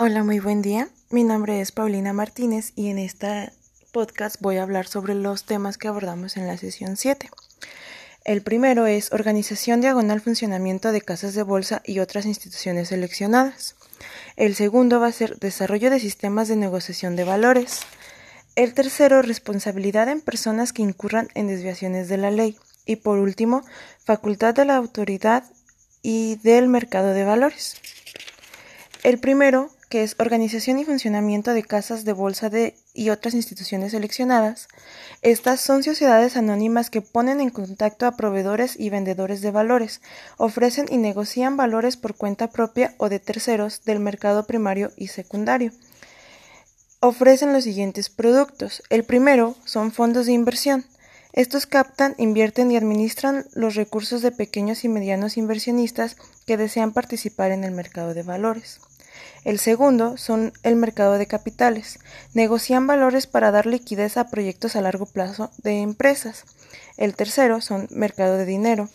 Hola, muy buen día. Mi nombre es Paulina Martínez y en esta podcast voy a hablar sobre los temas que abordamos en la sesión 7. El primero es organización diagonal funcionamiento de casas de bolsa y otras instituciones seleccionadas. El segundo va a ser desarrollo de sistemas de negociación de valores. El tercero, responsabilidad en personas que incurran en desviaciones de la ley. Y por último, facultad de la autoridad y del mercado de valores. El primero que es Organización y Funcionamiento de Casas de Bolsa y otras instituciones seleccionadas. Estas son sociedades anónimas que ponen en contacto a proveedores y vendedores de valores, ofrecen y negocian valores por cuenta propia o de terceros del mercado primario y secundario. Ofrecen los siguientes productos. El primero son fondos de inversión. Estos captan, invierten y administran los recursos de pequeños y medianos inversionistas que desean participar en el mercado de valores. El segundo son el mercado de capitales. Negocian valores para dar liquidez a proyectos a largo plazo de empresas. El tercero son mercado de dinero.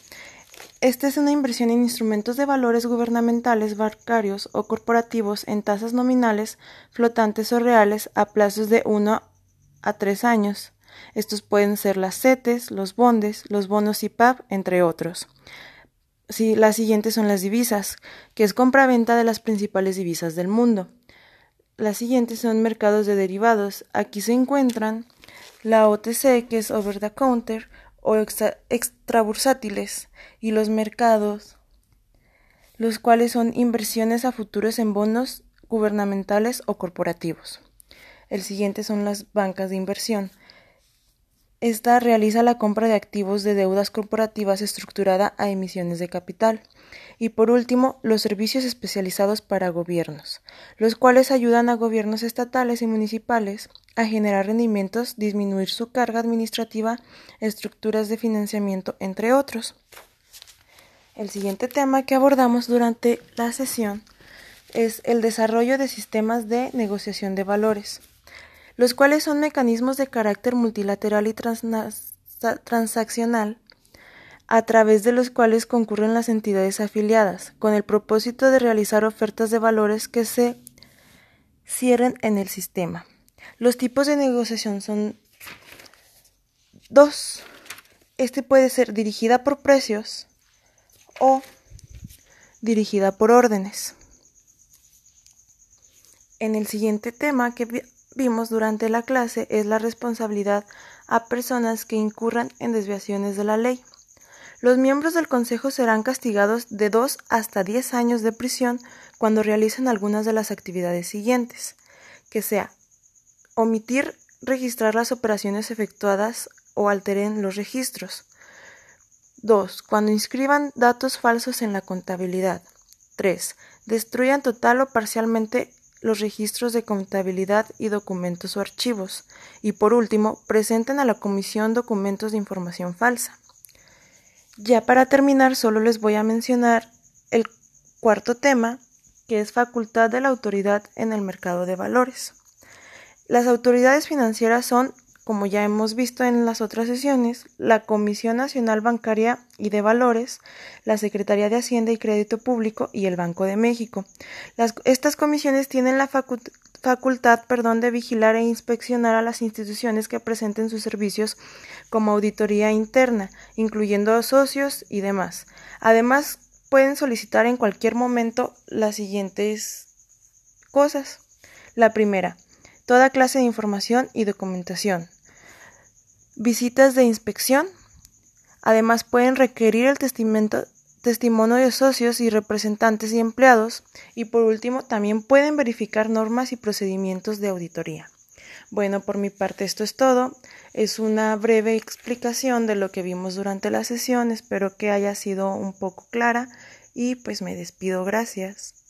Esta es una inversión en instrumentos de valores gubernamentales, bancarios o corporativos en tasas nominales, flotantes o reales a plazos de 1 a 3 años. Estos pueden ser las CETES, los bondes, los bonos IPAP, entre otros. Sí, las siguientes son las divisas, que es compra-venta de las principales divisas del mundo. Las siguientes son mercados de derivados. Aquí se encuentran la OTC, que es over the counter, o extra, extrabursátiles, y los mercados, los cuales son inversiones a futuros en bonos gubernamentales o corporativos. El siguiente son las bancas de inversión. Esta realiza la compra de activos de deudas corporativas estructurada a emisiones de capital. Y por último, los servicios especializados para gobiernos, los cuales ayudan a gobiernos estatales y municipales a generar rendimientos, disminuir su carga administrativa, estructuras de financiamiento, entre otros. El siguiente tema que abordamos durante la sesión es el desarrollo de sistemas de negociación de valores los cuales son mecanismos de carácter multilateral y transaccional a través de los cuales concurren las entidades afiliadas, con el propósito de realizar ofertas de valores que se cierren en el sistema. Los tipos de negociación son dos. Este puede ser dirigida por precios o dirigida por órdenes. En el siguiente tema que vimos durante la clase es la responsabilidad a personas que incurran en desviaciones de la ley. Los miembros del Consejo serán castigados de dos hasta diez años de prisión cuando realicen algunas de las actividades siguientes, que sea omitir registrar las operaciones efectuadas o alteren los registros. 2. Cuando inscriban datos falsos en la contabilidad. 3. Destruyan total o parcialmente los registros de contabilidad y documentos o archivos. Y por último, presenten a la comisión documentos de información falsa. Ya para terminar, solo les voy a mencionar el cuarto tema, que es facultad de la autoridad en el mercado de valores. Las autoridades financieras son como ya hemos visto en las otras sesiones, la Comisión Nacional Bancaria y de Valores, la Secretaría de Hacienda y Crédito Público y el Banco de México. estas comisiones tienen la facultad perdón, de vigilar e inspeccionar a las instituciones que presenten sus servicios como auditoría interna, incluyendo socios y demás. Además, pueden solicitar en cualquier momento las siguientes cosas. La primera, toda clase de información y documentación. Visitas de inspección. Además pueden requerir el testimonio de socios y representantes y empleados. Y por último, también pueden verificar normas y procedimientos de auditoría. Bueno, por mi parte esto es todo. Es una breve explicación de lo que vimos durante la sesión. Espero que haya sido un poco clara y pues me despido. Gracias.